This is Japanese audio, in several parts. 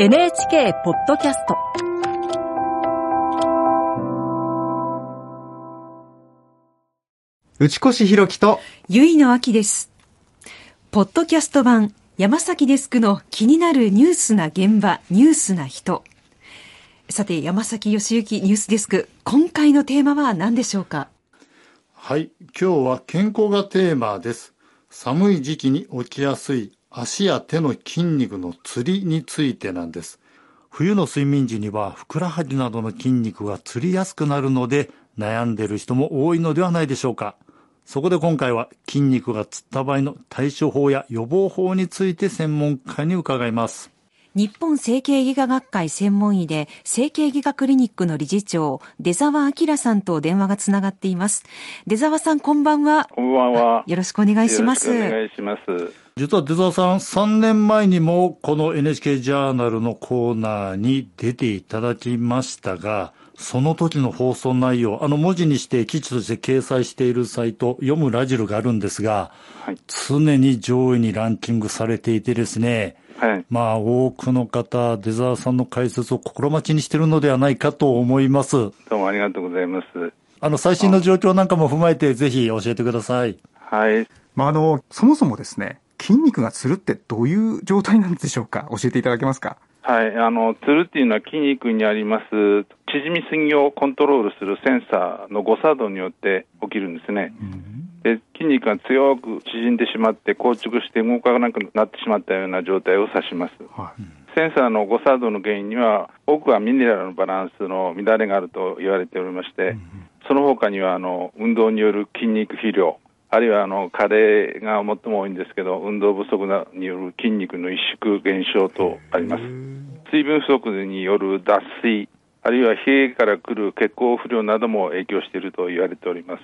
NHK ポッドキャスト内越弘樹とゆいのあきです。ポッドキャスト版山崎デスクの気になるニュースな現場、ニュースな人。さて、山崎義之ニュースデスク、今回のテーマは何でしょうか？はい、今日は健康がテーマです。寒い時期に起きやすい足や手の筋肉のつりについてなんです。冬の睡眠時にはふくらはぎなどの筋肉がつりやすくなるので悩んでいる人も多いのではないでしょうか。そこで今回は筋肉がつった場合の対処法や予防法について専門家に伺います。日本整形外科学会専門医で整形外科クリニックの理事長、出沢明さんと電話がつながっています。出沢さん、こんばんは。こんばんは。よろしくお願いします。よろしくお願いします。実は出沢さん、3年前にもこの NHK ジャーナルのコーナーに出ていただきましたが、その時の放送内容、あの文字にして記事として掲載しているサイト、読むラジルがあるんですが、はい。常に上位にランキングされていてですね、はい。まあ多くの方、出沢さんの解説を心待ちにしているのではないかと思います。どうもありがとうございます。あの最新の状況なんかも踏まえてぜひ教えてください。はい。まあ、あの、そもそもですね、筋肉がつるってどういう状態なんでしょうか？教えていただけますか？はい。あの、つるっていうのは筋肉にあります、縮みすぎをコントロールするセンサーの誤作動によって起きるんですね。で、筋肉が強く縮んでしまって、硬直して動かなくなってしまったような状態を指します。はい。センサーの誤作動の原因には、多くはミネラルのバランスの乱れがあると言われておりまして、その他にはあの運動による筋肉肥料、あるいはあの加齢が最も多いんですけど、運動不足による筋肉の萎縮減少とあります。水分不足による脱水、あるいは冷えから来る血行不良なども影響していると言われております。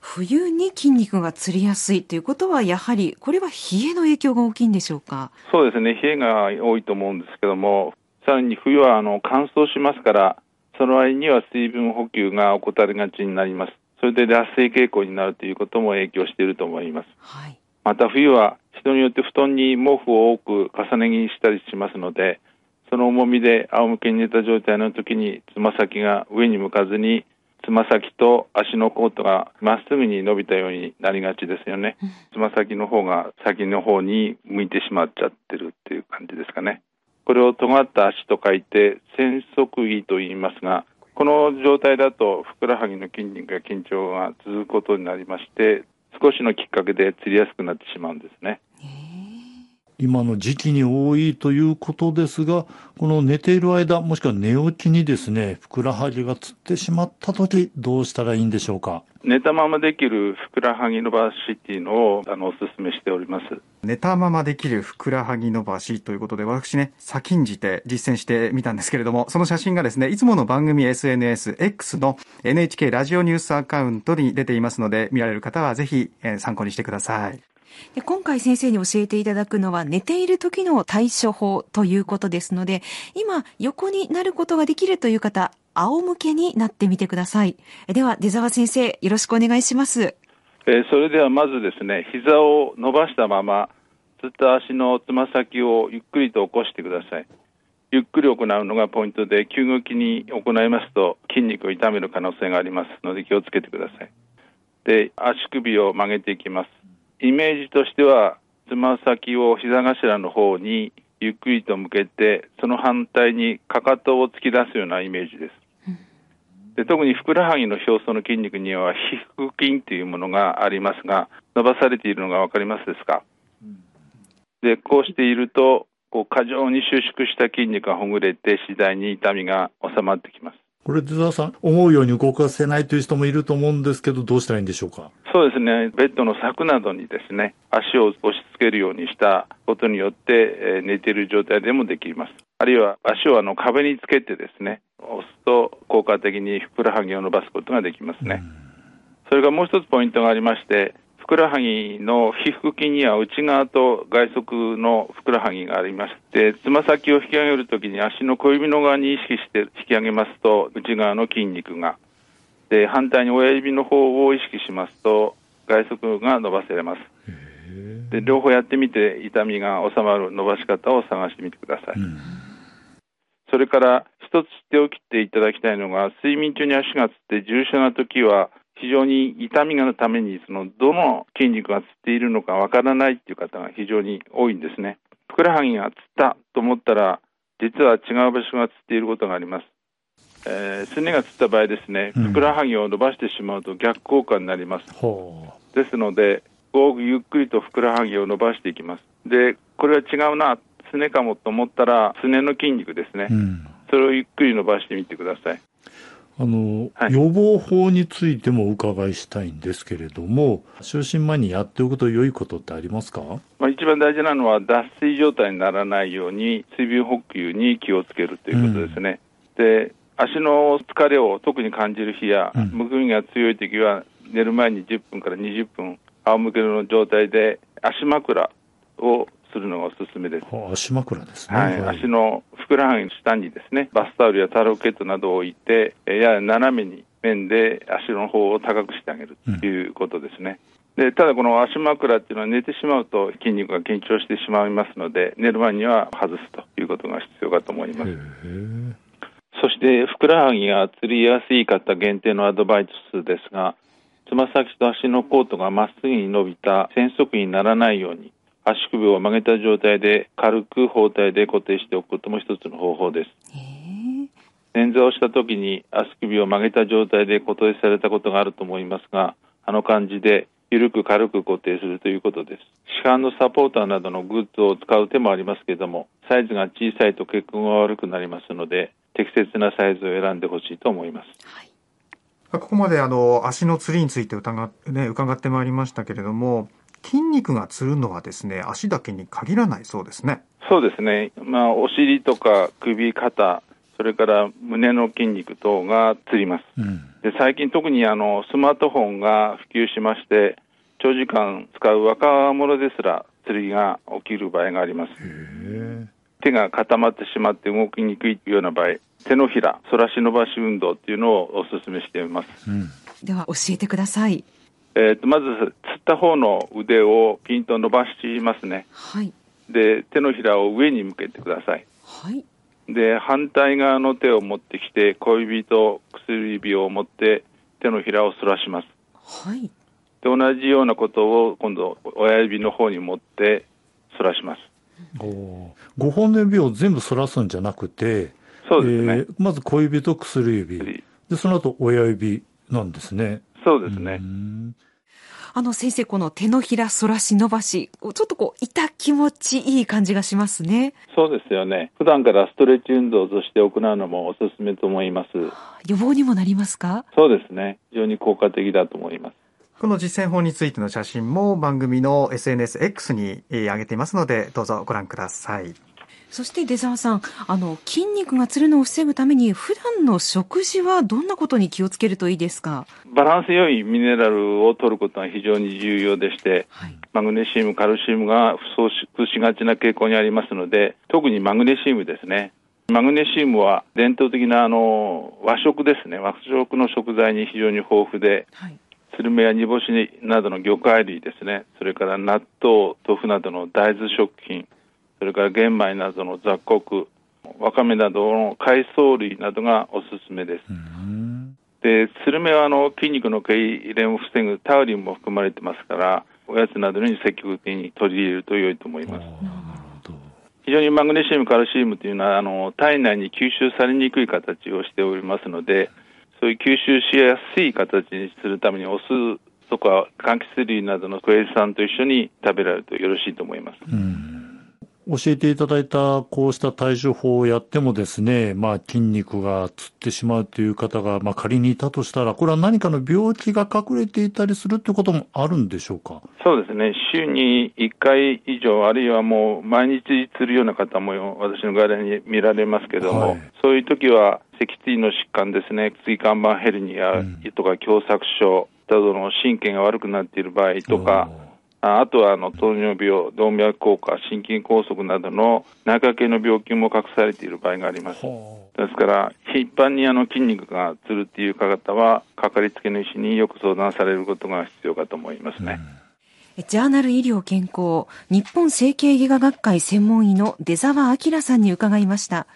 冬に筋肉がつりやすいということは、やはり、これは冷えの影響が大きいんでしょうか？そうですね、冷えが多いと思うんですけども、さらに冬はあの乾燥しますから、その割には水分補給が怠りがちになります。それで脱水傾向になるということも影響していると思います。はい。また冬は人によって布団に毛布を多く重ね着にしたりしますので、その重みで仰向けに寝た状態の時につま先が上に向かずに、つま先と足のコートがまっすぐに伸びたようになりがちですよね。つま先の方が先の方に向いてしまっちゃってるっていう感じですかね。これを尖った足と書いて、線足位と言いますが、この状態だとふくらはぎの筋肉や緊張が続くことになりまして、少しのきっかけで釣りやすくなってしまうんですね。今の時期に多いということですが、この寝ている間、もしくは寝起きにですね、ふくらはぎがつってしまったとき、どうしたらいいんでしょうか？寝たままできるふくらはぎ伸ばしっていうのをあのお勧めしております。寝たままできるふくらはぎ伸ばしということで、私ね、先んじて実践してみたんですけれども、その写真がですね、いつもの番組 SNS X の NHK ラジオニュースアカウントに出ていますので、見られる方はぜひ、えー参考にしてください。で今回先生に教えていただくのは寝ている時の対処法ということですので、今横になることができるという方、仰向けになってみてください。では出沢先生、よろしくお願いします。えーそれではまずですね、膝を伸ばしたまま、つった足のつま先をゆっくりと起こしてください。ゆっくり行うのがポイントで、急激に行いますと筋肉を痛める可能性がありますので気をつけてください。で、足首を曲げていきます。イメージとしては、つま先を膝頭の方にゆっくりと向けて、その反対にかかとを突き出すようなイメージです。で特にふくらはぎの表層の筋肉には皮腹筋というものがありますが、伸ばされているのがわかりますですか、で、こうしていると、こう過剰に収縮した筋肉がほぐれて、次第に痛みが収まってきます。これ、出沢さん、思うように動かせないという人もいると思うんですけど、どうしたらいいんでしょうか？そうですね、ベッドの柵などにですね、足を押し付けるようにしたことによって、えー寝ている状態でもできます。あるいは足をあの壁につけてですね、押すと効果的にふくらはぎを伸ばすことができますね。それがもう一つポイントがありまして、ふくらはぎの皮腹筋には内側と外側のふくらはぎがありまして、つま先を引き上げるときに足の小指の側に意識して引き上げますと、内側の筋肉が。で、反対に親指の方を意識しますと、外側が伸ばせれます。で、両方やってみて痛みが収まる伸ばし方を探してみてください。それから一つ知っておきていただきたいのが、睡眠中に足がつって重症な時は、非常に痛みがのために、そのどの筋肉がつっているのかわからないっていう方が非常に多いんですね。ふくらはぎがつったと思ったら、実は違う場所がつっていることがあります。えー、すねがつった場合ですね、ふくらはぎを伸ばしてしまうと逆効果になります。うん、ですので、ごくゆっくりとふくらはぎを伸ばしていきます。で、これは違うな、すねかもと思ったら、すねの筋肉ですね、うん、それをゆっくり伸ばしてみてください。あの、はい、予防法についてもお伺いしたいんですけれども、就寝前にやっておくと良いことってありますか、まあ、一番大事なのは、脱水状態にならないように、水分補給に気をつけるということですね。うん、で足の疲れを特に感じる日や、むくみが強い時は、寝る前に10分から20分、仰向けの状態で足枕をするのがおすすめです。足枕ですね。はい。足のふくらはぎの下にですね、バスタオルやタロケットなどを置いて、やや斜めに面で足の方を高くしてあげるということですね。うん、でただ、この足枕っていうのは寝てしまうと筋肉が緊張してしまいますので、寝る前には外すということが必要かと思います。そして、ふくらはぎがつりやすい方限定のアドバイスですが、つま先と足のコートがまっすぐに伸びた線足にならないように、足首を曲げた状態で軽く包帯で固定しておくことも一つの方法です。捻挫をした時に足首を曲げた状態で固定されたことがあると思いますが、あの感じで緩く軽く固定するということです。市販のサポーターなどのグッズを使う手もありますけれども、サイズが小さいと血行が悪くなりますので、適切なサイズを選んでほしいと思います。はいここまであの足のつりについて伺,、ね、伺ってまいりましたけれども、筋肉がつるのはですね、足だけに限らないそうですね。そうですね。まあ、お尻とか首、肩、それから胸の筋肉等がつります。うん、で最近特にあのスマートフォンが普及しまして、長時間使う若者ですらつりが起きる場合があります。手が固まってしまって動きにくいような場合、手のひら、反らし伸ばし運動っていうのをお勧めしています。うん、では教えてください。えーと、まず、つった方の腕をピンと伸ばしますね。はい。で、手のひらを上に向けてください。はい。で、反対側の手を持ってきて、小指と薬指を持って手のひらを反らします。はい。で、同じようなことを今度、親指の方に持って反らします。お5本の指を全部反らすんじゃなくて、そうですね。えー、まず小指と薬指。で、その後親指なんですね。そうですね。あの先生、この手のひら反らし伸ばし、ちょっとこう、痛気持ちいい感じがしますね。そうですよね。普段からストレッチ運動として行うのもおすすめと思います。予防にもなりますか？そうですね。非常に効果的だと思います。この実践法についての写真も番組の SNSX に上げていますので、どうぞご覧ください。そして出沢さん、あの筋肉がつるのを防ぐために普段の食事はどんなことに気をつけるといいですか？バランス良いミネラルを取ることが非常に重要でして、はい、マグネシウム、カルシウムが不足しがちな傾向にありますので、特にマグネシウムですね。マグネシウムは伝統的なあの和食ですね。和食の食材に非常に豊富で、はい、スルメや煮干しなどの魚介類ですね。それから納豆、豆腐などの大豆食品。それから玄米などの雑穀、わかめなどの海藻類などがおすすめです。で、スルメはあの筋肉の痙攣を防ぐタウリンも含まれてますから、おやつなどに積極的に取り入れると良いと思います。非常にマグネシウム、カルシウムというのはあの体内に吸収されにくい形をしておりますので、そういう吸収しやすい形にするためにお酢とか柑橘類などのクエン酸と一緒に食べられるとよろしいと思います。教えていただいたこうした対処法をやってもですね、まあ筋肉がつってしまうという方が、まあ仮にいたとしたら、これは何かの病気が隠れていたりするということもあるんでしょうか？そうですね。週に1回以上、あるいはもう毎日するような方も私の外来に見られますけども、はい、そういう時は脊椎の疾患ですね、椎間板ヘルニアとか狭窄症などの神経が悪くなっている場合とか、あとはあの糖尿病、動脈硬化、心筋梗塞などの内科系の病気も隠されている場合があります。ですから、一般にあの筋肉がつるっていう方は、かかりつけの医師によく相談されることが必要かと思いますね。ジャーナル医療健康、日本整形外科学会専門医の出沢明さんに伺いました。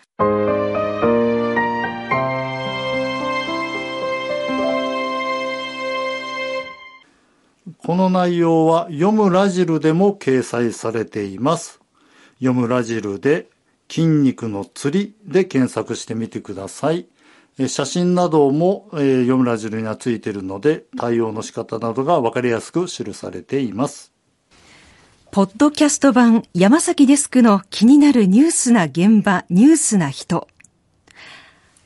この内容は読むラジルでも掲載されています。読むラジルで筋肉の釣りで検索してみてください。え写真なども、えー読むラジルにはついているので対応の仕方などがわかりやすく記されています。ポッドキャスト版山崎デスクの気になるニュースな現場、ニュースな人。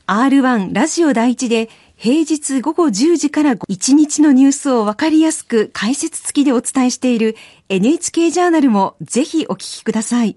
R1 ラジオ第一で平日午後10時から1日のニュースをわかりやすく解説付きでお伝えしている NHK ジャーナルもぜひお聞きください。